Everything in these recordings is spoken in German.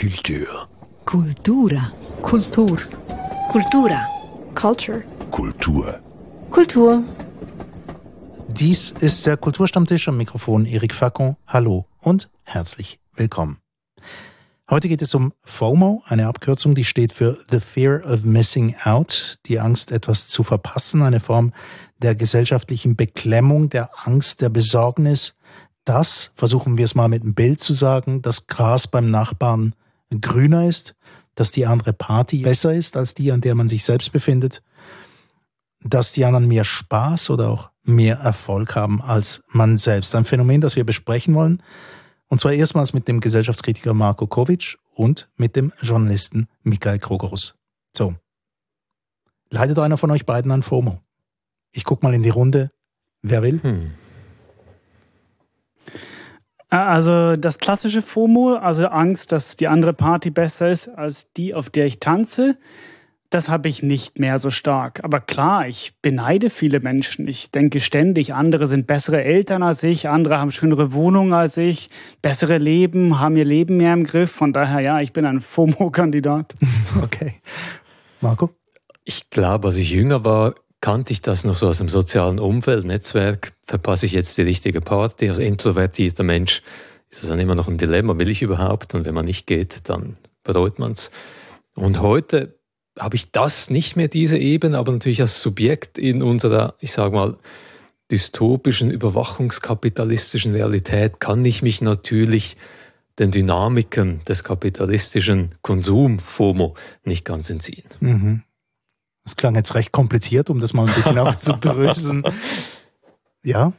Kultur. Kultura. Kultur. Kultura. Culture. Kultur. Kultur. Dies ist der Kulturstammtisch am Mikrofon Erik Facon. Hallo und herzlich willkommen. Heute geht es um FOMO, eine Abkürzung, die steht für The Fear of Missing Out, die Angst, etwas zu verpassen, eine Form der gesellschaftlichen Beklemmung, der Angst, der Besorgnis, dass, versuchen wir es mal mit einem Bild zu sagen, das Gras beim Nachbarn grüner ist, dass die andere Party besser ist als die, an der man sich selbst befindet, dass die anderen mehr Spaß oder auch mehr Erfolg haben als man selbst. Ein Phänomen, das wir besprechen wollen, und zwar erstmals mit dem Gesellschaftskritiker Marko Kovic und mit dem Journalisten Michael Krogerus. So. Leidet einer von euch beiden an FOMO? Ich guck mal in die Runde. Wer will? Hm. Also das klassische FOMO, also Angst, dass die andere Party besser ist als die, auf der ich tanze, das habe ich nicht mehr so stark. Aber klar, ich beneide viele Menschen. Ich denke ständig, andere sind bessere Eltern als ich, andere haben schönere Wohnungen als ich, bessere Leben, haben ihr Leben mehr im Griff. Von daher, ja, ich bin ein FOMO-Kandidat. Okay. Marco? Ich glaube, als ich jünger war, kannte ich das noch so aus dem sozialen Umfeld, Netzwerk. Verpasse ich jetzt die richtige Party? Als introvertierter Mensch ist das dann immer noch ein Dilemma. Will ich überhaupt? Und wenn man nicht geht, dann bereut man es. Und heute habe ich das nicht mehr, diese Ebene, aber natürlich als Subjekt in unserer, ich sage mal, dystopischen, überwachungskapitalistischen Realität kann ich mich natürlich den Dynamiken des kapitalistischen Konsum-FOMO nicht ganz entziehen. Mhm. Das klang jetzt recht kompliziert, um das mal ein bisschen aufzudröseln. Ja.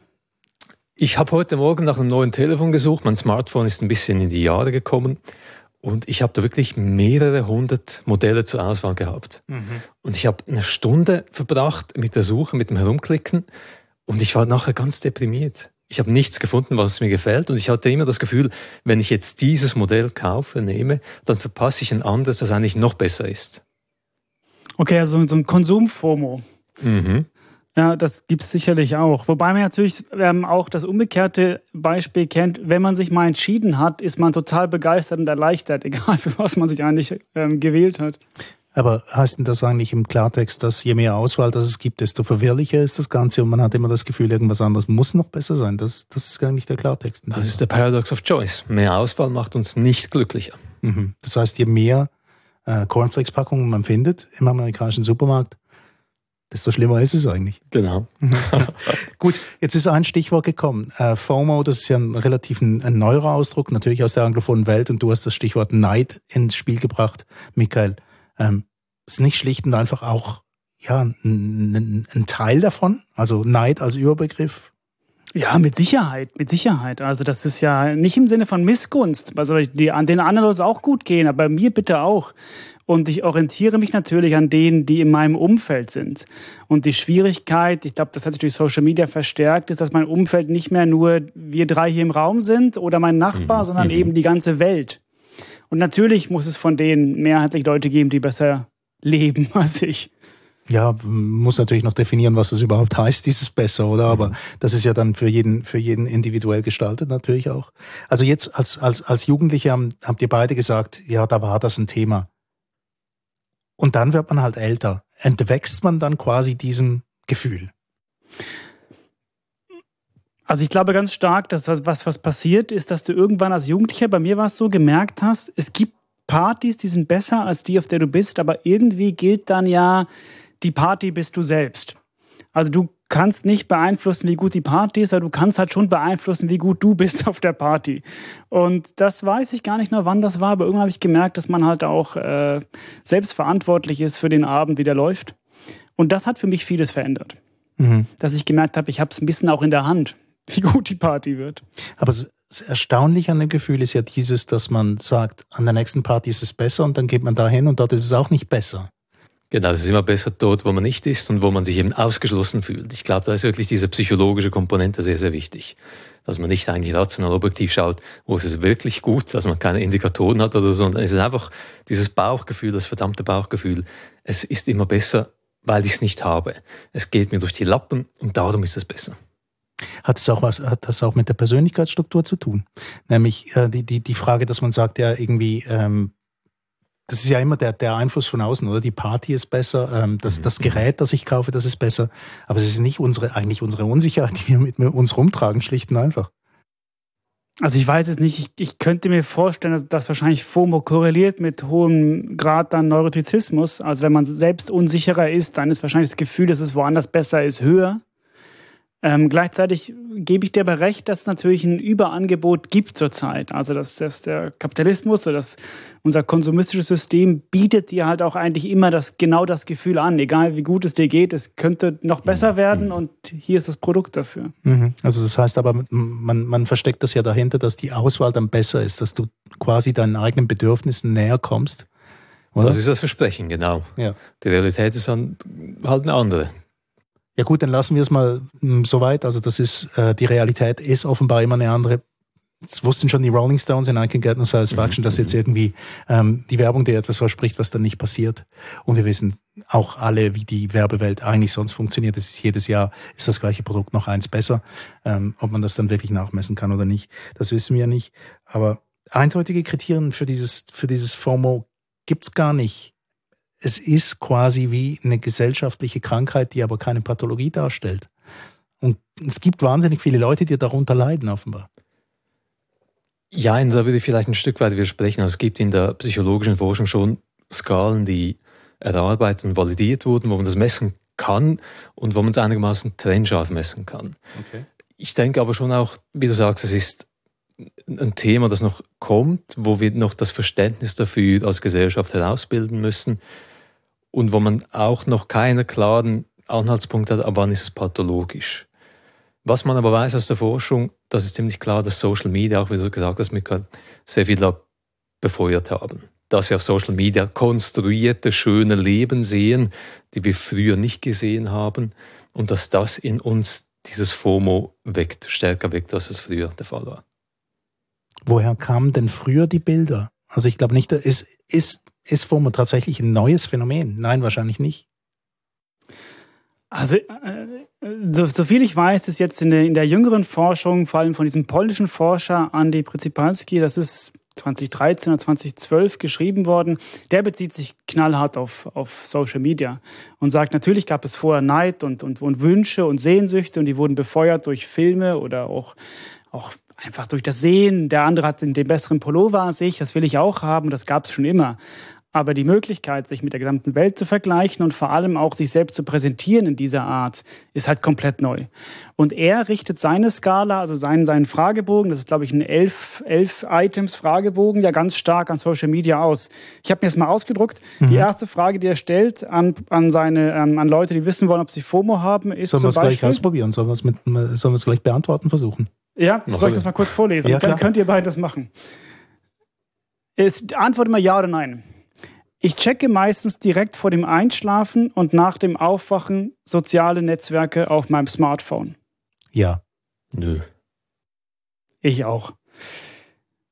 Ich habe heute Morgen nach einem neuen Telefon gesucht. Mein Smartphone ist ein bisschen in die Jahre gekommen. Und ich habe da wirklich mehrere hundert Modelle zur Auswahl gehabt. Mhm. Und ich habe eine Stunde verbracht mit der Suche, mit dem Herumklicken. Und ich war nachher ganz deprimiert. Ich habe nichts gefunden, was mir gefällt. Und ich hatte immer das Gefühl, wenn ich jetzt dieses Modell kaufe, nehme, dann verpasse ich ein anderes, das eigentlich noch besser ist. Okay, also so ein Konsum-FOMO. Mhm. Ja, das gibt es sicherlich auch. Wobei man natürlich ähm, auch das umgekehrte Beispiel kennt. Wenn man sich mal entschieden hat, ist man total begeistert und erleichtert, egal für was man sich eigentlich ähm, gewählt hat. Aber heißt denn das eigentlich im Klartext, dass je mehr Auswahl das es gibt, desto verwirrlicher ist das Ganze und man hat immer das Gefühl, irgendwas anderes muss noch besser sein? Das, das ist gar nicht der Klartext. Das ist der Paradox of Choice. Mehr Auswahl macht uns nicht glücklicher. Mhm. Das heißt, je mehr äh, Cornflakes-Packungen man findet im amerikanischen Supermarkt, desto schlimmer ist es eigentlich. Genau. Gut, jetzt ist ein Stichwort gekommen. Äh, FOMO, das ist ja ein relativ ein, ein neuer Ausdruck, natürlich aus der anglophonen Welt und du hast das Stichwort Neid ins Spiel gebracht, Michael. Ähm, ist nicht schlicht und einfach auch ja, ein, ein Teil davon? Also Neid als Überbegriff? Ja, mit Sicherheit, mit Sicherheit. Also das ist ja nicht im Sinne von Missgunst. Also die, an den anderen soll es auch gut gehen, aber mir bitte auch. Und ich orientiere mich natürlich an denen, die in meinem Umfeld sind. Und die Schwierigkeit, ich glaube, das hat sich durch Social Media verstärkt, ist, dass mein Umfeld nicht mehr nur wir drei hier im Raum sind oder mein Nachbar, mhm. sondern mhm. eben die ganze Welt. Und natürlich muss es von denen mehrheitlich Leute geben, die besser leben als ich. Ja, muss natürlich noch definieren, was das überhaupt heißt, dieses besser, oder? Aber mhm. das ist ja dann für jeden, für jeden individuell gestaltet natürlich auch. Also jetzt als, als, als Jugendliche haben, habt ihr beide gesagt, ja, da war das ein Thema. Und dann wird man halt älter. Entwächst man dann quasi diesem Gefühl? Also ich glaube ganz stark, dass was, was, was passiert ist, dass du irgendwann als Jugendlicher, bei mir war es so, gemerkt hast, es gibt Partys, die sind besser als die, auf der du bist, aber irgendwie gilt dann ja, die Party bist du selbst. Also du kannst nicht beeinflussen, wie gut die Party ist, aber du kannst halt schon beeinflussen, wie gut du bist auf der Party. Und das weiß ich gar nicht mehr, wann das war, aber irgendwann habe ich gemerkt, dass man halt auch äh, selbst verantwortlich ist für den Abend, wie der läuft. Und das hat für mich vieles verändert. Mhm. Dass ich gemerkt habe, ich habe es ein bisschen auch in der Hand, wie gut die Party wird. Aber das Erstaunliche an dem Gefühl ist ja dieses, dass man sagt, an der nächsten Party ist es besser und dann geht man dahin und dort ist es auch nicht besser. Genau, es ist immer besser dort, wo man nicht ist und wo man sich eben ausgeschlossen fühlt. Ich glaube, da ist wirklich diese psychologische Komponente sehr, sehr wichtig. Dass man nicht eigentlich rational objektiv schaut, wo ist es wirklich gut, dass man keine Indikatoren hat oder so, sondern es ist einfach dieses Bauchgefühl, das verdammte Bauchgefühl. Es ist immer besser, weil ich es nicht habe. Es geht mir durch die Lappen und darum ist es besser. Hat es auch was, hat das auch mit der Persönlichkeitsstruktur zu tun? Nämlich äh, die, die, die Frage, dass man sagt, ja, irgendwie, ähm, das ist ja immer der, der Einfluss von außen, oder? Die Party ist besser, ähm, das, das Gerät, das ich kaufe, das ist besser. Aber es ist nicht unsere, eigentlich unsere Unsicherheit, die wir mit uns rumtragen, schlicht und einfach. Also ich weiß es nicht. Ich, ich könnte mir vorstellen, dass, dass wahrscheinlich FOMO korreliert mit hohem Grad an Neurotizismus. Also wenn man selbst unsicherer ist, dann ist wahrscheinlich das Gefühl, dass es woanders besser ist, höher. Ähm, gleichzeitig gebe ich dir aber recht, dass es natürlich ein Überangebot gibt zurzeit. Also dass, dass der Kapitalismus oder das, unser konsumistisches System bietet dir halt auch eigentlich immer das, genau das Gefühl an. Egal wie gut es dir geht, es könnte noch besser werden und hier ist das Produkt dafür. Mhm. Also das heißt aber, man, man versteckt das ja dahinter, dass die Auswahl dann besser ist, dass du quasi deinen eigenen Bedürfnissen näher kommst. Oder? Das ist das Versprechen, genau. Ja. Die Realität ist dann halt eine andere. Ja gut, dann lassen wir es mal mh, so weit. Also das ist, äh, die Realität ist offenbar immer eine andere. Das wussten schon die Rolling Stones in I Can Get No Satisfaction, dass jetzt irgendwie ähm, die Werbung dir etwas verspricht, was dann nicht passiert. Und wir wissen auch alle, wie die Werbewelt eigentlich sonst funktioniert. Es ist jedes Jahr ist das gleiche Produkt noch eins besser. Ähm, ob man das dann wirklich nachmessen kann oder nicht, das wissen wir nicht. Aber eindeutige Kriterien für dieses, für dieses FOMO gibt's gar nicht es ist quasi wie eine gesellschaftliche Krankheit, die aber keine Pathologie darstellt. Und es gibt wahnsinnig viele Leute, die darunter leiden, offenbar. Ja, da würde ich vielleicht ein Stück weit widersprechen. Also es gibt in der psychologischen Forschung schon Skalen, die erarbeitet und validiert wurden, wo man das messen kann und wo man es einigermaßen trennscharf messen kann. Okay. Ich denke aber schon auch, wie du sagst, es ist ein Thema, das noch kommt, wo wir noch das Verständnis dafür als Gesellschaft herausbilden müssen und wo man auch noch keinen klaren Anhaltspunkt hat, ab wann ist es pathologisch. Was man aber weiß aus der Forschung, das ist ziemlich klar, dass Social Media, auch wie du gesagt hast, Mika, sehr viel befeuert haben. Dass wir auf Social Media konstruierte, schöne Leben sehen, die wir früher nicht gesehen haben und dass das in uns dieses FOMO weckt, stärker weckt, als es früher der Fall war. Woher kamen denn früher die Bilder? Also ich glaube nicht, ist, ist ist FOMO tatsächlich ein neues Phänomen? Nein, wahrscheinlich nicht. Also, äh, so, so, viel ich weiß, ist jetzt in der, in der, jüngeren Forschung, vor allem von diesem polnischen Forscher Andy Przypalski, das ist 2013 oder 2012 geschrieben worden, der bezieht sich knallhart auf, auf Social Media und sagt, natürlich gab es vorher Neid und, und, und Wünsche und Sehnsüchte und die wurden befeuert durch Filme oder auch, auch einfach durch das Sehen. Der andere hat den besseren Pullover als ich, das will ich auch haben, das gab es schon immer. Aber die Möglichkeit, sich mit der gesamten Welt zu vergleichen und vor allem auch sich selbst zu präsentieren in dieser Art, ist halt komplett neu. Und er richtet seine Skala, also seinen, seinen Fragebogen, das ist, glaube ich, ein elf, elf Items Fragebogen, ja ganz stark an Social Media aus. Ich habe mir das mal ausgedruckt. Mhm. Die erste Frage, die er stellt an, an, seine, ähm, an Leute, die wissen wollen, ob sie FOMO haben, ist Sollen wir es gleich ausprobieren? Sollen wir es gleich beantworten versuchen? Ja, soll ich das mal kurz vorlesen? Ja, Dann könnt ihr beide das machen. antworte mal ja oder nein. Ich checke meistens direkt vor dem Einschlafen und nach dem Aufwachen soziale Netzwerke auf meinem Smartphone. Ja. Nö. Ich auch.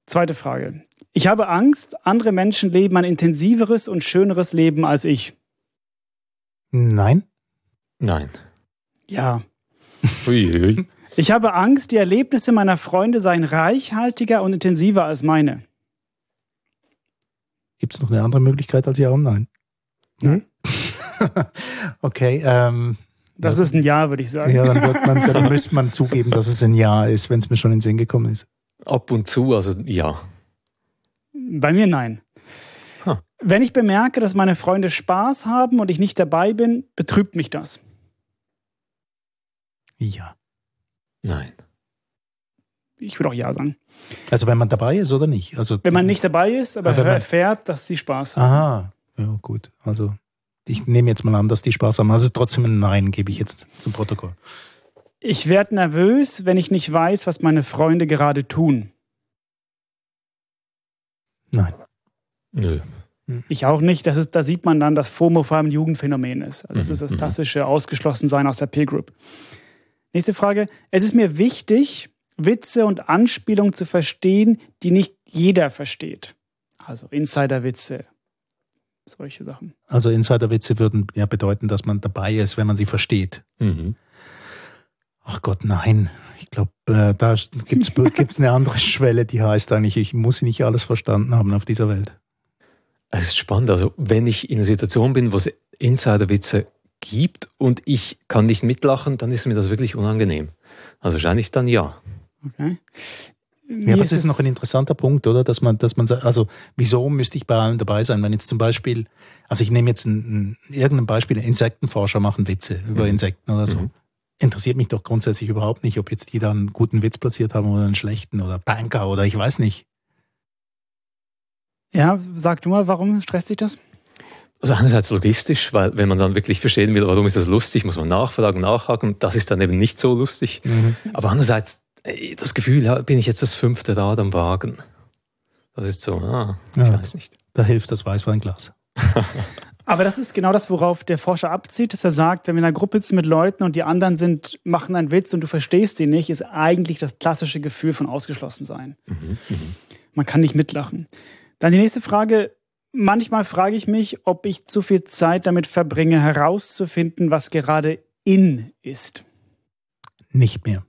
Zweite Frage. Ich habe Angst, andere Menschen leben ein intensiveres und schöneres Leben als ich. Nein. Nein. Ja. Ich habe Angst, die Erlebnisse meiner Freunde seien reichhaltiger und intensiver als meine. Gibt es noch eine andere Möglichkeit als Ja und Nein? Nee? okay. Ähm, das ist ein Ja, würde ich sagen. Ja, dann, wird man, dann müsste man zugeben, dass es ein Ja ist, wenn es mir schon in den Sinn gekommen ist. Ab und zu, also ja. Bei mir nein. Huh. Wenn ich bemerke, dass meine Freunde Spaß haben und ich nicht dabei bin, betrübt mich das. Ja. Nein. Ich würde auch Ja sagen. Also wenn man dabei ist oder nicht? Also, wenn man nicht dabei ist, aber erfährt, dass sie Spaß haben. Aha, ja gut. Also ich nehme jetzt mal an, dass die Spaß haben. Also trotzdem ein Nein gebe ich jetzt zum Protokoll. Ich werde nervös, wenn ich nicht weiß, was meine Freunde gerade tun. Nein. Nö. Hm. Ich auch nicht. Das ist, da sieht man dann, dass FOMO vor allem ein Jugendphänomen ist. Also das mhm. ist das mhm. klassische Ausgeschlossensein aus der Peer-Group. Nächste Frage. Es ist mir wichtig, Witze und Anspielungen zu verstehen, die nicht jeder versteht. Also Insiderwitze, solche Sachen. Also Insiderwitze würden ja bedeuten, dass man dabei ist, wenn man sie versteht. Mhm. Ach Gott, nein. Ich glaube, äh, da gibt es eine andere Schwelle, die heißt eigentlich, ich muss nicht alles verstanden haben auf dieser Welt. Es ist spannend. Also, wenn ich in einer Situation bin, wo es Insiderwitze gibt und ich kann nicht mitlachen, dann ist mir das wirklich unangenehm. Also wahrscheinlich dann ja. Okay. Ja, aber das ist noch ein interessanter Punkt, oder? Dass man, dass man sagt, also wieso müsste ich bei allen dabei sein, wenn jetzt zum Beispiel, also ich nehme jetzt ein, ein irgendein Beispiel, Insektenforscher machen Witze über mhm. Insekten oder so. Mhm. Interessiert mich doch grundsätzlich überhaupt nicht, ob jetzt die da einen guten Witz platziert haben oder einen schlechten oder Banker oder ich weiß nicht. Ja, sag du mal, warum stresst dich das? Also einerseits logistisch, weil wenn man dann wirklich verstehen will, warum ist das lustig, muss man nachfragen, nachhaken. Das ist dann eben nicht so lustig. Mhm. Aber andererseits das Gefühl, bin ich jetzt das fünfte Rad am Wagen. Das ist so, ah, ich ja, weiß nicht. Da hilft das Weißweinglas. Aber das ist genau das, worauf der Forscher abzieht, dass er sagt, wenn wir in einer Gruppe sitzen mit Leuten und die anderen sind, machen einen Witz und du verstehst ihn nicht, ist eigentlich das klassische Gefühl von Ausgeschlossensein. Mhm, mh. Man kann nicht mitlachen. Dann die nächste Frage. Manchmal frage ich mich, ob ich zu viel Zeit damit verbringe, herauszufinden, was gerade in ist. Nicht mehr.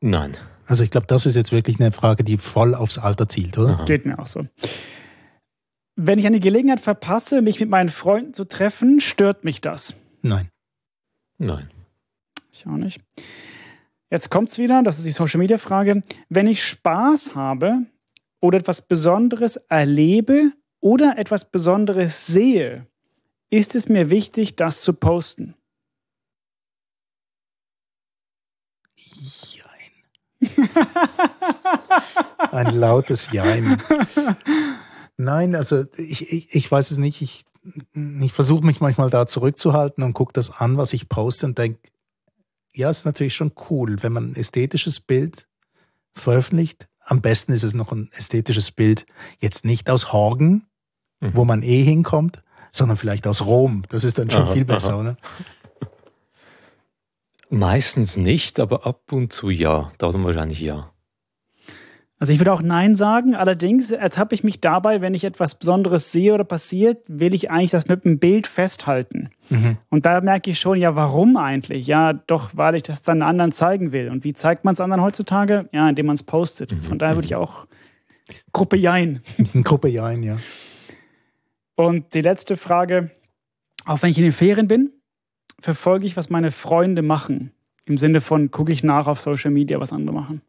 Nein. Also ich glaube, das ist jetzt wirklich eine Frage, die voll aufs Alter zielt, oder? Aha. Geht mir auch so. Wenn ich eine Gelegenheit verpasse, mich mit meinen Freunden zu treffen, stört mich das? Nein. Nein. Ich auch nicht. Jetzt kommt es wieder, das ist die Social Media Frage. Wenn ich Spaß habe oder etwas Besonderes erlebe oder etwas Besonderes sehe, ist es mir wichtig, das zu posten. Ein lautes Jein. Nein, also ich, ich, ich weiß es nicht. Ich, ich versuche mich manchmal da zurückzuhalten und gucke das an, was ich poste und denke, ja, ist natürlich schon cool, wenn man ein ästhetisches Bild veröffentlicht. Am besten ist es noch ein ästhetisches Bild, jetzt nicht aus Horgen, mhm. wo man eh hinkommt, sondern vielleicht aus Rom. Das ist dann schon aha, viel besser, aha. oder? Meistens nicht, aber ab und zu ja. Darum wahrscheinlich ja. Also ich würde auch Nein sagen, allerdings ertappe ich mich dabei, wenn ich etwas Besonderes sehe oder passiert, will ich eigentlich das mit einem Bild festhalten. Mhm. Und da merke ich schon, ja, warum eigentlich? Ja, doch, weil ich das dann anderen zeigen will. Und wie zeigt man es anderen heutzutage? Ja, indem man es postet. Mhm. Von daher würde ich mhm. auch Gruppe Jein. Gruppe Jein, ja. Und die letzte Frage, auch wenn ich in den Ferien bin, verfolge ich, was meine Freunde machen. Im Sinne von, gucke ich nach auf Social Media, was andere machen.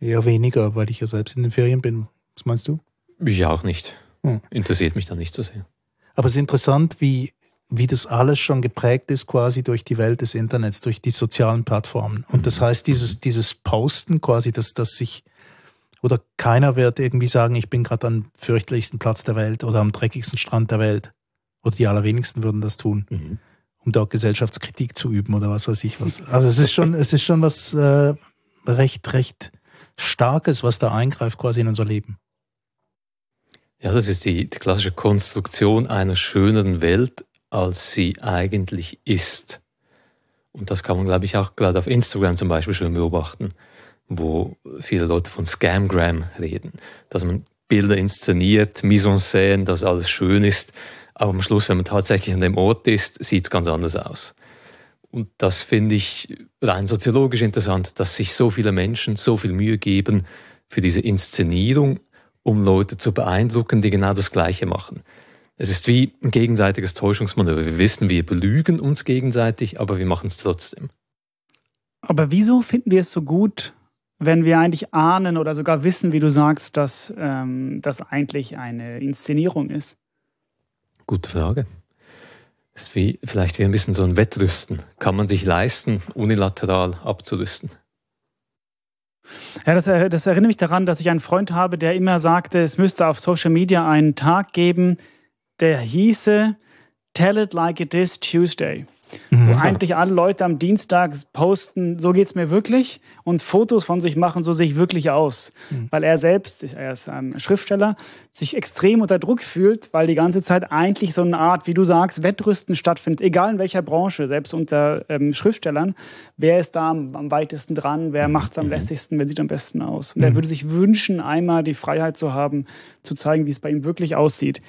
Eher weniger, weil ich ja selbst in den Ferien bin. Was meinst du? Ich auch nicht. Hm. Interessiert mich da nicht so sehr. Aber es ist interessant, wie, wie das alles schon geprägt ist, quasi durch die Welt des Internets, durch die sozialen Plattformen. Und das mhm. heißt, dieses, dieses Posten quasi, dass, dass sich, oder keiner wird irgendwie sagen, ich bin gerade am fürchterlichsten Platz der Welt oder am dreckigsten Strand der Welt. Oder die allerwenigsten würden das tun, mhm. um dort Gesellschaftskritik zu üben oder was weiß ich was. Also es ist schon, es ist schon was äh, recht, recht Starkes, was da eingreift quasi in unser Leben. Ja, das ist die, die klassische Konstruktion einer schöneren Welt, als sie eigentlich ist. Und das kann man, glaube ich, auch gerade auf Instagram zum Beispiel schon beobachten, wo viele Leute von Scamgram reden, dass man Bilder inszeniert, Mise en scène, dass alles schön ist, aber am Schluss, wenn man tatsächlich an dem Ort ist, sieht es ganz anders aus. Und das finde ich rein soziologisch interessant, dass sich so viele Menschen so viel Mühe geben für diese Inszenierung, um Leute zu beeindrucken, die genau das Gleiche machen. Es ist wie ein gegenseitiges Täuschungsmanöver. Wir wissen, wir belügen uns gegenseitig, aber wir machen es trotzdem. Aber wieso finden wir es so gut, wenn wir eigentlich ahnen oder sogar wissen, wie du sagst, dass ähm, das eigentlich eine Inszenierung ist? Gute Frage. Das ist wie, vielleicht wie ein bisschen so ein Wettrüsten. Kann man sich leisten, unilateral abzurüsten? Ja, das, das erinnert mich daran, dass ich einen Freund habe, der immer sagte, es müsste auf Social Media einen Tag geben, der hieße Tell it like it is Tuesday. Mhm. Wo eigentlich alle Leute am Dienstag posten, so geht es mir wirklich und Fotos von sich machen, so sehe ich wirklich aus. Mhm. Weil er selbst, er ist ein Schriftsteller, sich extrem unter Druck fühlt, weil die ganze Zeit eigentlich so eine Art, wie du sagst, Wettrüsten stattfindet, egal in welcher Branche, selbst unter ähm, Schriftstellern. Wer ist da am, am weitesten dran? Wer mhm. macht es am mhm. lässigsten? Wer sieht am besten aus? Und er mhm. würde sich wünschen, einmal die Freiheit zu haben, zu zeigen, wie es bei ihm wirklich aussieht.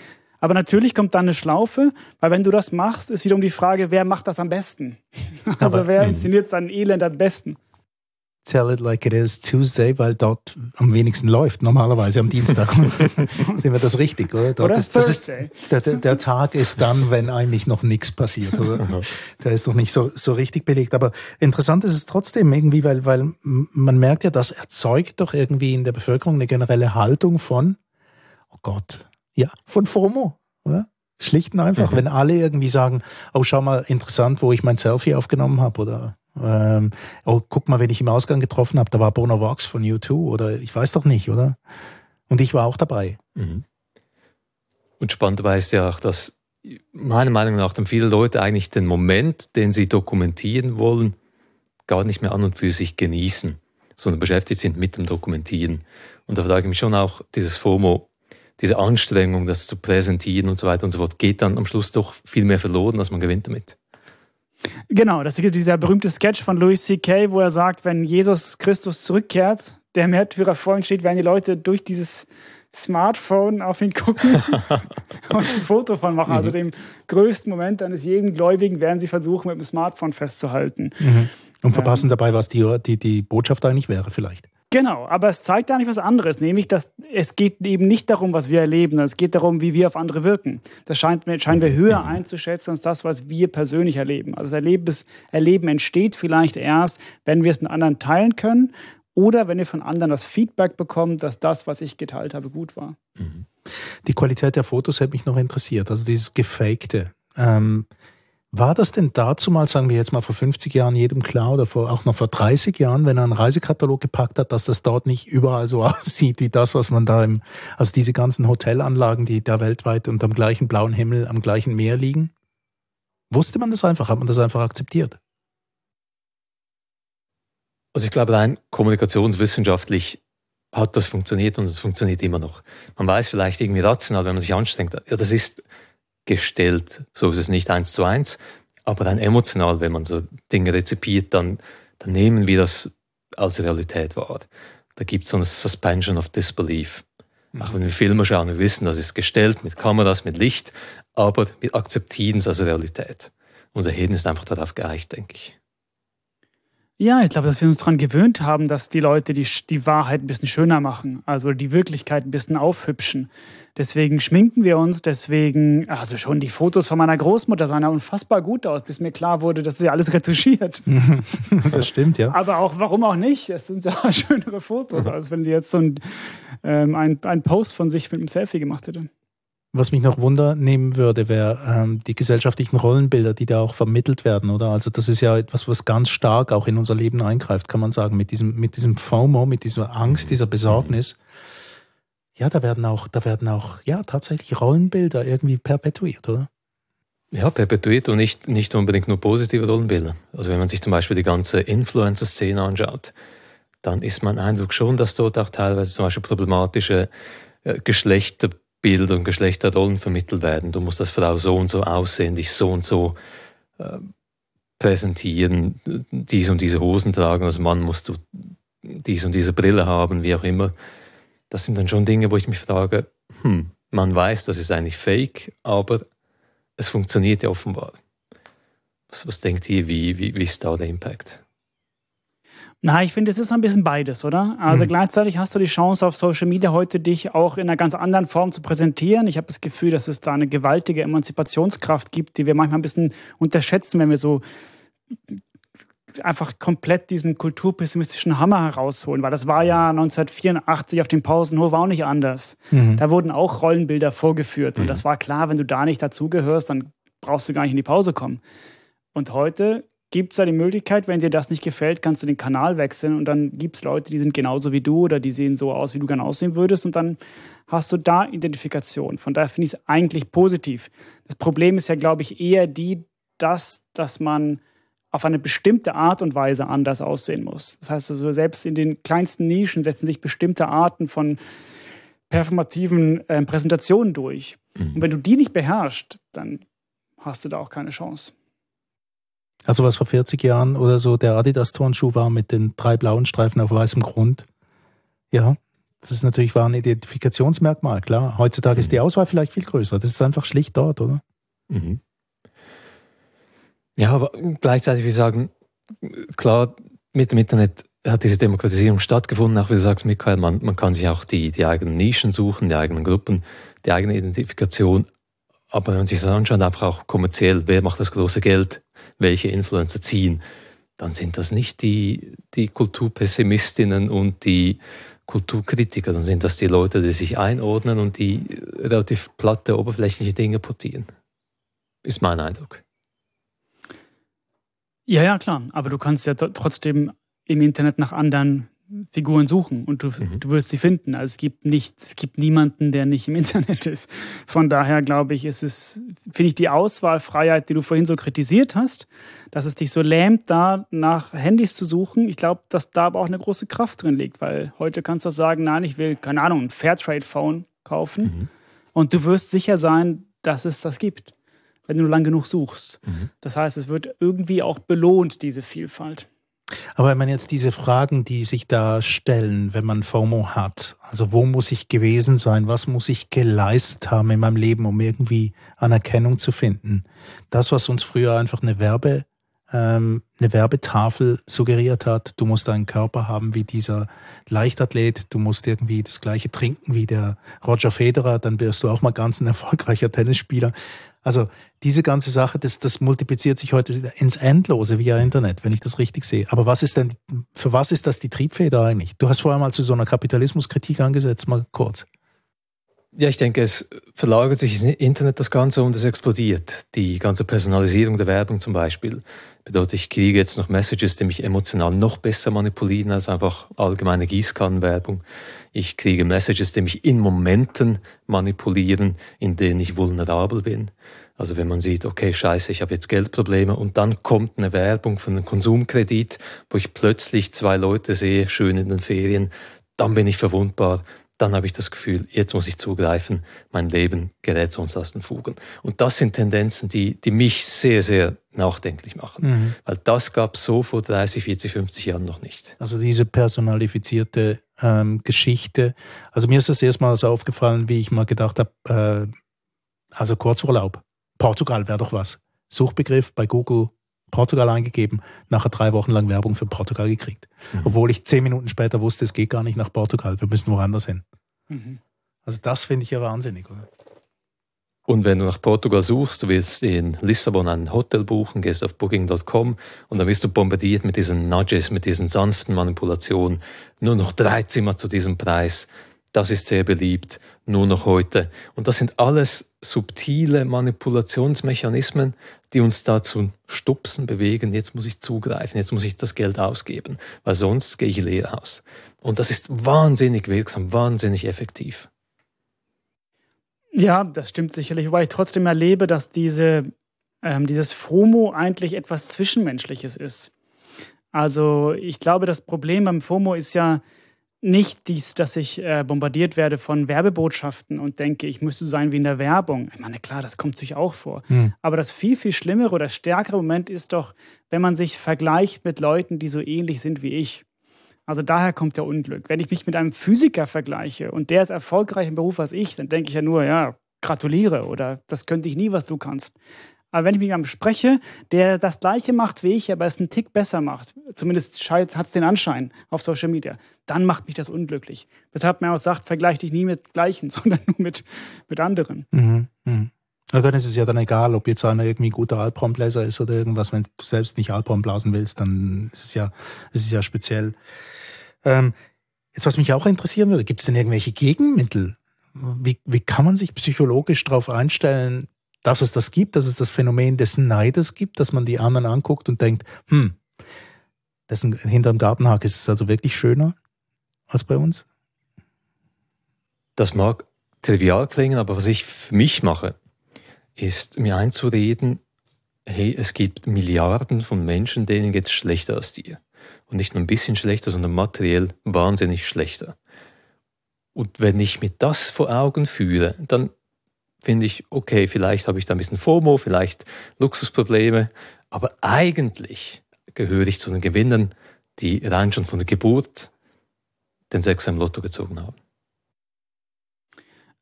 Aber natürlich kommt dann eine Schlaufe, weil wenn du das machst, ist wiederum die Frage, wer macht das am besten? Also Aber- wer inszeniert sein Elend am besten? Tell it like it is Tuesday, weil dort am wenigsten läuft. Normalerweise am Dienstag. Sehen wir das richtig, oder? Dort Oder ist, das ist, Thursday. der, der, Tag ist dann, wenn eigentlich noch nichts passiert. Oder? Der ist noch nicht so, so richtig belegt. Aber interessant ist es trotzdem irgendwie, weil, weil man merkt ja, das erzeugt doch irgendwie in der Bevölkerung eine generelle Haltung von, oh Gott, ja, von FOMO, oder? Schlicht und einfach, Mhm. wenn alle irgendwie sagen, oh, schau mal, interessant, wo ich mein Selfie aufgenommen habe, oder ähm, oh, guck mal, wen ich im Ausgang getroffen habe, da war Bono Vox von U2, oder ich weiß doch nicht, oder? Und ich war auch dabei. Mhm. Und spannend dabei ist ja auch, dass meiner Meinung nach dann viele Leute eigentlich den Moment, den sie dokumentieren wollen, gar nicht mehr an und für sich genießen, sondern beschäftigt sind mit dem Dokumentieren. Und da frage ich mich schon auch, dieses FOMO, diese Anstrengung, das zu präsentieren und so weiter und so fort, geht dann am Schluss doch viel mehr verloren, als man gewinnt damit. Genau, das ist dieser berühmte Sketch von Louis C.K., wo er sagt, wenn Jesus Christus zurückkehrt, der Märtyrer vor ihm steht, werden die Leute durch dieses Smartphone auf ihn gucken und ein Foto von machen. Also dem größten Moment eines jeden Gläubigen werden sie versuchen, mit dem Smartphone festzuhalten. Und verpassen dabei, was die, die, die Botschaft eigentlich wäre, vielleicht. Genau, aber es zeigt eigentlich was anderes, nämlich, dass es geht eben nicht darum, was wir erleben, sondern es geht darum, wie wir auf andere wirken. Das scheint, mir- scheinen wir höher einzuschätzen als das, was wir persönlich erleben. Also das Erleben, das Erleben entsteht vielleicht erst, wenn wir es mit anderen teilen können oder wenn wir von anderen das Feedback bekommen, dass das, was ich geteilt habe, gut war. Die Qualität der Fotos hätte mich noch interessiert, also dieses Gefakte. Ähm, war das denn dazu mal, sagen wir jetzt mal vor 50 Jahren jedem klar oder vor, auch noch vor 30 Jahren, wenn er einen Reisekatalog gepackt hat, dass das dort nicht überall so aussieht wie das, was man da im, also diese ganzen Hotelanlagen, die da weltweit unter dem gleichen blauen Himmel am gleichen Meer liegen? Wusste man das einfach? Hat man das einfach akzeptiert? Also ich glaube, rein kommunikationswissenschaftlich hat das funktioniert und es funktioniert immer noch. Man weiß vielleicht irgendwie rational, wenn man sich anstrengt, ja, das ist gestellt, so ist es nicht eins zu eins, aber dann emotional, wenn man so Dinge rezipiert, dann, dann nehmen wir das als Realität wahr. Da gibt es so eine Suspension of Disbelief. Auch wenn wir Filme schauen, wir wissen, das ist gestellt mit Kameras, mit Licht, aber wir akzeptieren es als Realität. Unser Hirn ist einfach darauf geeicht, denke ich. Ja, ich glaube, dass wir uns daran gewöhnt haben, dass die Leute die, die Wahrheit ein bisschen schöner machen, also die Wirklichkeit ein bisschen aufhübschen. Deswegen schminken wir uns, deswegen, also schon die Fotos von meiner Großmutter sahen ja unfassbar gut aus, bis mir klar wurde, das ist ja alles retuschiert. Das stimmt, ja. Aber auch, warum auch nicht? Es sind ja schönere Fotos, als wenn sie jetzt so ein, ähm, ein, ein Post von sich mit einem Selfie gemacht hätte. Was mich noch Wunder nehmen würde, wäre ähm, die gesellschaftlichen Rollenbilder, die da auch vermittelt werden, oder? Also das ist ja etwas, was ganz stark auch in unser Leben eingreift, kann man sagen, mit diesem, mit diesem FOMO, mit dieser Angst, dieser Besorgnis. Ja, da werden auch, da werden auch, ja, tatsächlich Rollenbilder irgendwie perpetuiert, oder? Ja, perpetuiert und nicht, nicht unbedingt nur positive Rollenbilder. Also wenn man sich zum Beispiel die ganze Influencer-Szene anschaut, dann ist mein Eindruck schon, dass dort auch teilweise zum Beispiel problematische äh, Geschlechterbilder und Geschlechterrollen vermittelt werden. Du musst als Frau so und so aussehen, dich so und so äh, präsentieren, diese und diese Hosen tragen, als Mann musst du diese und diese Brille haben, wie auch immer. Das sind dann schon Dinge, wo ich mich frage, hm, man weiß, das ist eigentlich fake, aber es funktioniert ja offenbar. Was, was denkt ihr, wie, wie, wie ist da der Impact? Na, ich finde, es ist ein bisschen beides, oder? Also Mhm. gleichzeitig hast du die Chance auf Social Media heute, dich auch in einer ganz anderen Form zu präsentieren. Ich habe das Gefühl, dass es da eine gewaltige Emanzipationskraft gibt, die wir manchmal ein bisschen unterschätzen, wenn wir so einfach komplett diesen kulturpessimistischen Hammer herausholen, weil das war ja 1984 auf dem Pausenhof auch nicht anders. Da wurden auch Rollenbilder vorgeführt und das war klar, wenn du da nicht dazugehörst, dann brauchst du gar nicht in die Pause kommen. Und heute gibt es ja die Möglichkeit, wenn dir das nicht gefällt, kannst du den Kanal wechseln und dann gibt es Leute, die sind genauso wie du oder die sehen so aus, wie du gerne aussehen würdest und dann hast du da Identifikation. Von daher finde ich es eigentlich positiv. Das Problem ist ja, glaube ich, eher die, dass, dass man auf eine bestimmte Art und Weise anders aussehen muss. Das heißt also, selbst in den kleinsten Nischen setzen sich bestimmte Arten von performativen äh, Präsentationen durch. Und wenn du die nicht beherrschst, dann hast du da auch keine Chance. Also was vor 40 Jahren oder so der Adidas-Turnschuh war mit den drei blauen Streifen auf weißem Grund. Ja, Das ist natürlich war ein Identifikationsmerkmal, klar. Heutzutage mhm. ist die Auswahl vielleicht viel größer. Das ist einfach schlicht dort, oder? Mhm. Ja, aber gleichzeitig, wir sagen, klar, mit dem Internet hat diese Demokratisierung stattgefunden, auch wie du sagst, Michael, man, man kann sich auch die, die eigenen Nischen suchen, die eigenen Gruppen, die eigene Identifikation. Aber wenn man sich das anschaut, einfach auch kommerziell, wer macht das große Geld, welche Influencer ziehen, dann sind das nicht die, die Kulturpessimistinnen und die Kulturkritiker, dann sind das die Leute, die sich einordnen und die relativ platte, oberflächliche Dinge portieren. Ist mein Eindruck. Ja, ja, klar. Aber du kannst ja trotzdem im Internet nach anderen Figuren suchen und du, mhm. du wirst sie finden. Also es gibt nicht, es gibt niemanden, der nicht im Internet ist. Von daher glaube ich, ist es, finde ich die Auswahlfreiheit, die du vorhin so kritisiert hast, dass es dich so lähmt, da nach Handys zu suchen. Ich glaube, dass da aber auch eine große Kraft drin liegt, weil heute kannst du auch sagen, nein, ich will, keine Ahnung, ein Fairtrade-Phone kaufen mhm. und du wirst sicher sein, dass es das gibt, wenn du lang genug suchst. Mhm. Das heißt, es wird irgendwie auch belohnt, diese Vielfalt. Aber wenn man jetzt diese Fragen, die sich da stellen, wenn man FOMO hat, also wo muss ich gewesen sein, was muss ich geleistet haben in meinem Leben, um irgendwie Anerkennung zu finden? Das, was uns früher einfach eine Werbe, ähm, eine Werbetafel suggeriert hat, du musst einen Körper haben wie dieser Leichtathlet, du musst irgendwie das gleiche trinken wie der Roger Federer, dann wirst du auch mal ganz ein erfolgreicher Tennisspieler. Also diese ganze Sache, das, das multipliziert sich heute ins Endlose via Internet, wenn ich das richtig sehe. Aber was ist denn, für was ist das die Triebfeder eigentlich? Du hast vorher mal zu so einer Kapitalismuskritik angesetzt, mal kurz. Ja, ich denke, es verlagert sich ins Internet das Ganze und es explodiert. Die ganze Personalisierung der Werbung zum Beispiel bedeutet, ich kriege jetzt noch Messages, die mich emotional noch besser manipulieren als einfach allgemeine Gießkannenwerbung. Ich kriege Messages, die mich in Momenten manipulieren, in denen ich vulnerabel bin. Also wenn man sieht, okay, scheiße, ich habe jetzt Geldprobleme und dann kommt eine Werbung von einem Konsumkredit, wo ich plötzlich zwei Leute sehe, schön in den Ferien, dann bin ich verwundbar, dann habe ich das Gefühl, jetzt muss ich zugreifen, mein Leben gerät sonst aus den Fugen. Und das sind Tendenzen, die, die mich sehr, sehr nachdenklich machen. Mhm. Weil das gab es so vor 30, 40, 50 Jahren noch nicht. Also diese personalifizierte ähm, Geschichte. Also mir ist das erstmal so aufgefallen, wie ich mal gedacht habe, äh, also Kurzurlaub. Portugal wäre doch was. Suchbegriff bei Google Portugal eingegeben, nachher drei Wochen lang Werbung für Portugal gekriegt. Mhm. Obwohl ich zehn Minuten später wusste, es geht gar nicht nach Portugal, wir müssen woanders hin. Mhm. Also das finde ich ja wahnsinnig, oder? Und wenn du nach Portugal suchst, du willst in Lissabon ein Hotel buchen, gehst auf booking.com und dann wirst du bombardiert mit diesen Nudges, mit diesen sanften Manipulationen. Nur noch drei Zimmer zu diesem Preis. Das ist sehr beliebt, nur noch heute. Und das sind alles subtile Manipulationsmechanismen, die uns dazu stupsen, bewegen, jetzt muss ich zugreifen, jetzt muss ich das Geld ausgeben, weil sonst gehe ich leer aus. Und das ist wahnsinnig wirksam, wahnsinnig effektiv. Ja, das stimmt sicherlich, wobei ich trotzdem erlebe, dass diese, ähm, dieses FOMO eigentlich etwas Zwischenmenschliches ist. Also ich glaube, das Problem beim FOMO ist ja, nicht dies, dass ich äh, bombardiert werde von Werbebotschaften und denke, ich müsste sein wie in der Werbung. Ich meine, klar, das kommt natürlich auch vor. Hm. Aber das viel, viel schlimmere oder stärkere Moment ist doch, wenn man sich vergleicht mit Leuten, die so ähnlich sind wie ich. Also daher kommt der Unglück. Wenn ich mich mit einem Physiker vergleiche und der ist erfolgreich im Beruf als ich, dann denke ich ja nur, ja, gratuliere oder das könnte ich nie, was du kannst. Aber wenn ich mit jemandem spreche, der das Gleiche macht wie ich, aber es einen Tick besser macht, zumindest hat es den Anschein auf Social Media, dann macht mich das unglücklich. Weshalb man auch sagt, vergleich dich nie mit Gleichen, sondern nur mit, mit anderen. Mhm, mh. Ja, dann ist es ja dann egal, ob jetzt einer irgendwie ein guter Alphornbläser ist oder irgendwas. Wenn du selbst nicht Alphorn blasen willst, dann ist es ja, ist es ja speziell. Ähm, jetzt, was mich auch interessieren würde, gibt es denn irgendwelche Gegenmittel? Wie, wie kann man sich psychologisch darauf einstellen, dass es das gibt, dass es das Phänomen des Neides gibt, dass man die anderen anguckt und denkt, hm, dessen hinterm Gartenhag ist es also wirklich schöner als bei uns? Das mag trivial klingen, aber was ich für mich mache, ist mir einzureden, hey, es gibt Milliarden von Menschen, denen geht es schlechter als dir. Und nicht nur ein bisschen schlechter, sondern materiell wahnsinnig schlechter. Und wenn ich mir das vor Augen führe, dann finde ich, okay, vielleicht habe ich da ein bisschen FOMO, vielleicht Luxusprobleme, aber eigentlich gehöre ich zu den Gewinnern, die rein schon von der Geburt den Sechser im Lotto gezogen haben.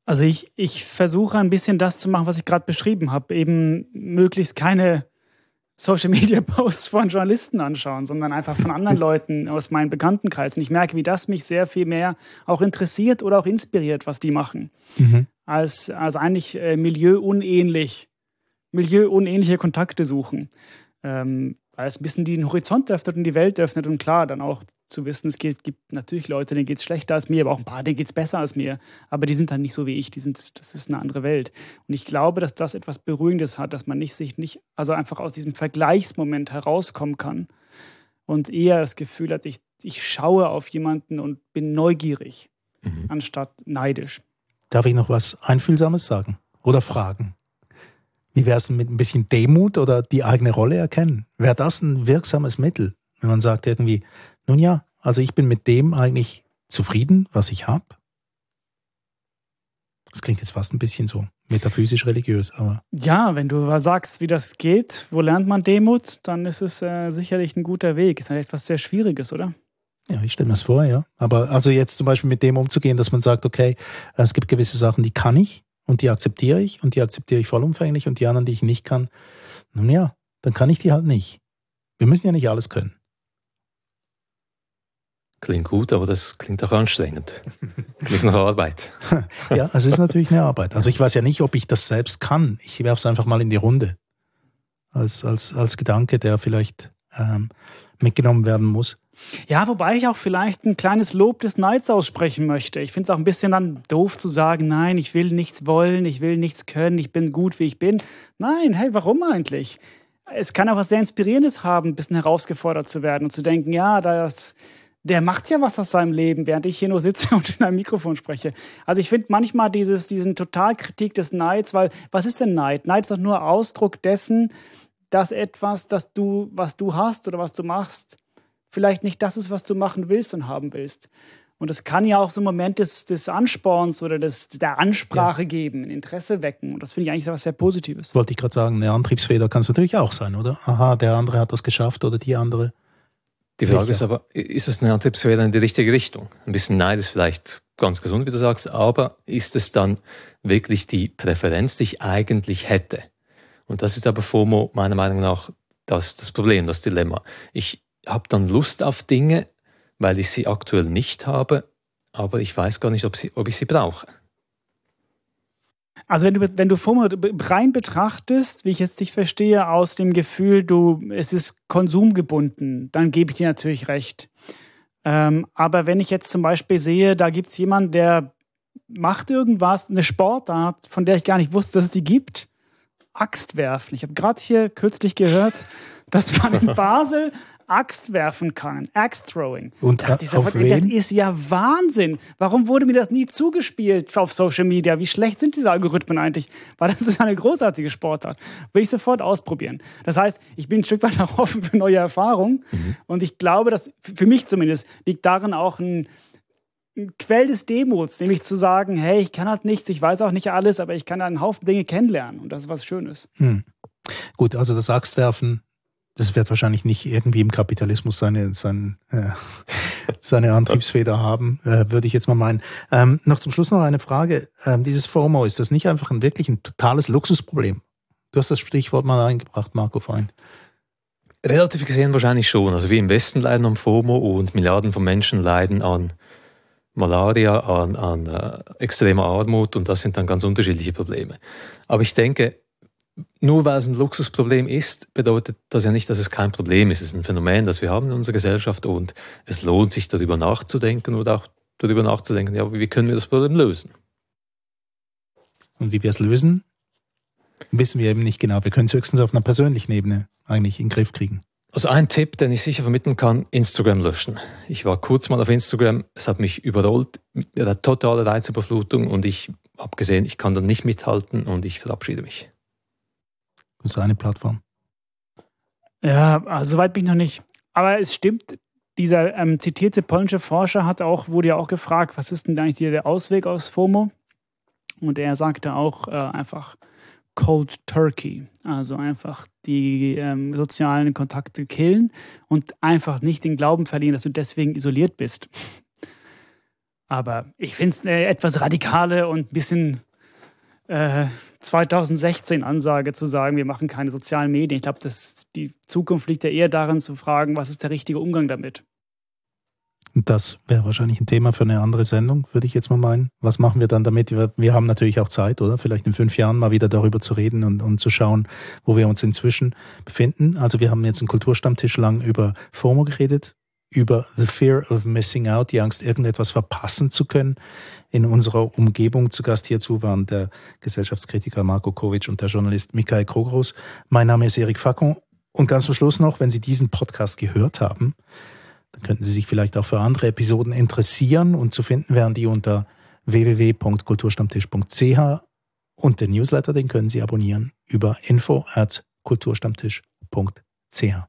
Also ich, ich versuche ein bisschen das zu machen, was ich gerade beschrieben habe. Eben möglichst keine Social Media Posts von Journalisten anschauen, sondern einfach von anderen Leuten aus meinem Bekanntenkreis. Und ich merke, wie das mich sehr viel mehr auch interessiert oder auch inspiriert, was die machen. Mhm. Als, als eigentlich äh, milieuunähnlich, milieuunähnliche Kontakte suchen. Ähm, weil es ein bisschen den Horizont öffnet und die Welt öffnet und klar, dann auch zu wissen, es gibt, gibt natürlich Leute, denen geht es schlechter als mir, aber auch ein paar, denen geht es besser als mir. Aber die sind dann nicht so wie ich, die sind, das ist eine andere Welt. Und ich glaube, dass das etwas Beruhigendes hat, dass man nicht sich nicht, also einfach aus diesem Vergleichsmoment herauskommen kann und eher das Gefühl hat, ich, ich schaue auf jemanden und bin neugierig, mhm. anstatt neidisch. Darf ich noch was Einfühlsames sagen oder fragen? Wie wäre es mit ein bisschen Demut oder die eigene Rolle erkennen? Wäre das ein wirksames Mittel, wenn man sagt irgendwie, nun ja, also ich bin mit dem eigentlich zufrieden, was ich habe. Das klingt jetzt fast ein bisschen so metaphysisch religiös, aber. Ja, wenn du sagst, wie das geht, wo lernt man Demut, dann ist es äh, sicherlich ein guter Weg. Ist halt etwas sehr Schwieriges, oder? Ja, ich stelle mir das vor, ja. Aber also jetzt zum Beispiel mit dem umzugehen, dass man sagt, okay, es gibt gewisse Sachen, die kann ich und die akzeptiere ich und die akzeptiere ich vollumfänglich und die anderen, die ich nicht kann, nun ja, dann kann ich die halt nicht. Wir müssen ja nicht alles können. Klingt gut, aber das klingt auch anstrengend. Klingt nach Arbeit. ja, es ist natürlich eine Arbeit. Also ich weiß ja nicht, ob ich das selbst kann. Ich werfe es einfach mal in die Runde. Als, als, als Gedanke, der vielleicht ähm, mitgenommen werden muss. Ja, wobei ich auch vielleicht ein kleines Lob des Neids aussprechen möchte. Ich finde es auch ein bisschen dann doof zu sagen, nein, ich will nichts wollen, ich will nichts können, ich bin gut, wie ich bin. Nein, hey, warum eigentlich? Es kann auch was sehr Inspirierendes haben, ein bisschen herausgefordert zu werden und zu denken, ja, das der macht ja was aus seinem Leben, während ich hier nur sitze und in einem Mikrofon spreche. Also ich finde manchmal dieses, diesen Totalkritik des Neids, weil was ist denn Neid? Neid ist doch nur Ausdruck dessen, dass etwas, das du, was du hast oder was du machst, vielleicht nicht das ist, was du machen willst und haben willst. Und es kann ja auch so einen Moment des, des Ansporns oder des, der Ansprache ja. geben, ein Interesse wecken. Und das finde ich eigentlich etwas sehr Positives. Wollte ich gerade sagen, eine Antriebsfeder kann es natürlich auch sein, oder? Aha, der andere hat das geschafft oder die andere. Die Frage Sicher. ist aber, ist es eine Antriebsfeder in die richtige Richtung? Ein bisschen Neid ist vielleicht ganz gesund, wie du sagst, aber ist es dann wirklich die Präferenz, die ich eigentlich hätte? Und das ist aber FOMO meiner Meinung nach das, das Problem, das Dilemma. Ich habe dann Lust auf Dinge, weil ich sie aktuell nicht habe, aber ich weiß gar nicht, ob, sie, ob ich sie brauche. Also wenn du, wenn du FOMO rein betrachtest, wie ich jetzt dich verstehe, aus dem Gefühl, du, es ist konsumgebunden, dann gebe ich dir natürlich recht. Ähm, aber wenn ich jetzt zum Beispiel sehe, da gibt es jemanden, der macht irgendwas, eine Sportart, von der ich gar nicht wusste, dass es die gibt, Axt werfen. Ich habe gerade hier kürzlich gehört, dass man in Basel Axt werfen kann. Axe Throwing. Und dachte ich sofort, das ist ja Wahnsinn. Warum wurde mir das nie zugespielt auf Social Media? Wie schlecht sind diese Algorithmen eigentlich? Weil das ist eine großartige Sportart. Will ich sofort ausprobieren. Das heißt, ich bin ein Stück weit auch offen für neue Erfahrungen. Mhm. Und ich glaube, dass für mich zumindest liegt darin auch ein Quell des Demos, nämlich zu sagen, hey, ich kann halt nichts, ich weiß auch nicht alles, aber ich kann einen Haufen Dinge kennenlernen und das ist was Schönes. Hm. Gut, also das Axtwerfen das wird wahrscheinlich nicht irgendwie im Kapitalismus seine, seine, äh, seine Antriebsfeder haben, äh, würde ich jetzt mal meinen. Ähm, noch zum Schluss noch eine Frage. Ähm, dieses FOMO, ist das nicht einfach ein wirklich ein totales Luxusproblem? Du hast das Stichwort mal eingebracht, Marco, vorhin. Relativ gesehen wahrscheinlich schon. Also wir im Westen leiden am FOMO und Milliarden von Menschen leiden an Malaria, an, an äh, extremer Armut und das sind dann ganz unterschiedliche Probleme. Aber ich denke, nur weil es ein Luxusproblem ist, bedeutet das ja nicht, dass es kein Problem ist. Es ist ein Phänomen, das wir haben in unserer Gesellschaft und es lohnt sich darüber nachzudenken oder auch darüber nachzudenken, ja, wie können wir das Problem lösen? Und wie wir es lösen, wissen wir eben nicht genau. Wir können es höchstens auf einer persönlichen Ebene eigentlich in den Griff kriegen. Also ein Tipp, den ich sicher vermitteln kann, Instagram löschen. Ich war kurz mal auf Instagram, es hat mich überrollt mit einer totalen Reizüberflutung und ich habe gesehen, ich kann da nicht mithalten und ich verabschiede mich. Das ist eine Plattform. Ja, also soweit bin ich noch nicht. Aber es stimmt, dieser ähm, zitierte polnische Forscher hat auch, wurde ja auch gefragt, was ist denn eigentlich der Ausweg aus FOMO? Und er sagte auch äh, einfach Cold Turkey, also einfach die ähm, sozialen Kontakte killen und einfach nicht den Glauben verlieren, dass du deswegen isoliert bist. Aber ich finde es eine etwas radikale und ein bisschen äh, 2016 Ansage zu sagen, wir machen keine sozialen Medien. Ich glaube, die Zukunft liegt ja eher darin zu fragen, was ist der richtige Umgang damit. Das wäre wahrscheinlich ein Thema für eine andere Sendung, würde ich jetzt mal meinen. Was machen wir dann damit? Wir, wir, haben natürlich auch Zeit, oder? Vielleicht in fünf Jahren mal wieder darüber zu reden und, und zu schauen, wo wir uns inzwischen befinden. Also wir haben jetzt einen Kulturstammtisch lang über FOMO geredet, über the fear of missing out, die Angst, irgendetwas verpassen zu können. In unserer Umgebung zu Gast hierzu waren der Gesellschaftskritiker Marco Kovic und der Journalist Michael Krogros. Mein Name ist Erik Facon. Und ganz zum Schluss noch, wenn Sie diesen Podcast gehört haben, dann könnten Sie sich vielleicht auch für andere Episoden interessieren und zu finden wären die unter www.kulturstammtisch.ch und den Newsletter, den können Sie abonnieren über info at kulturstammtisch.ch.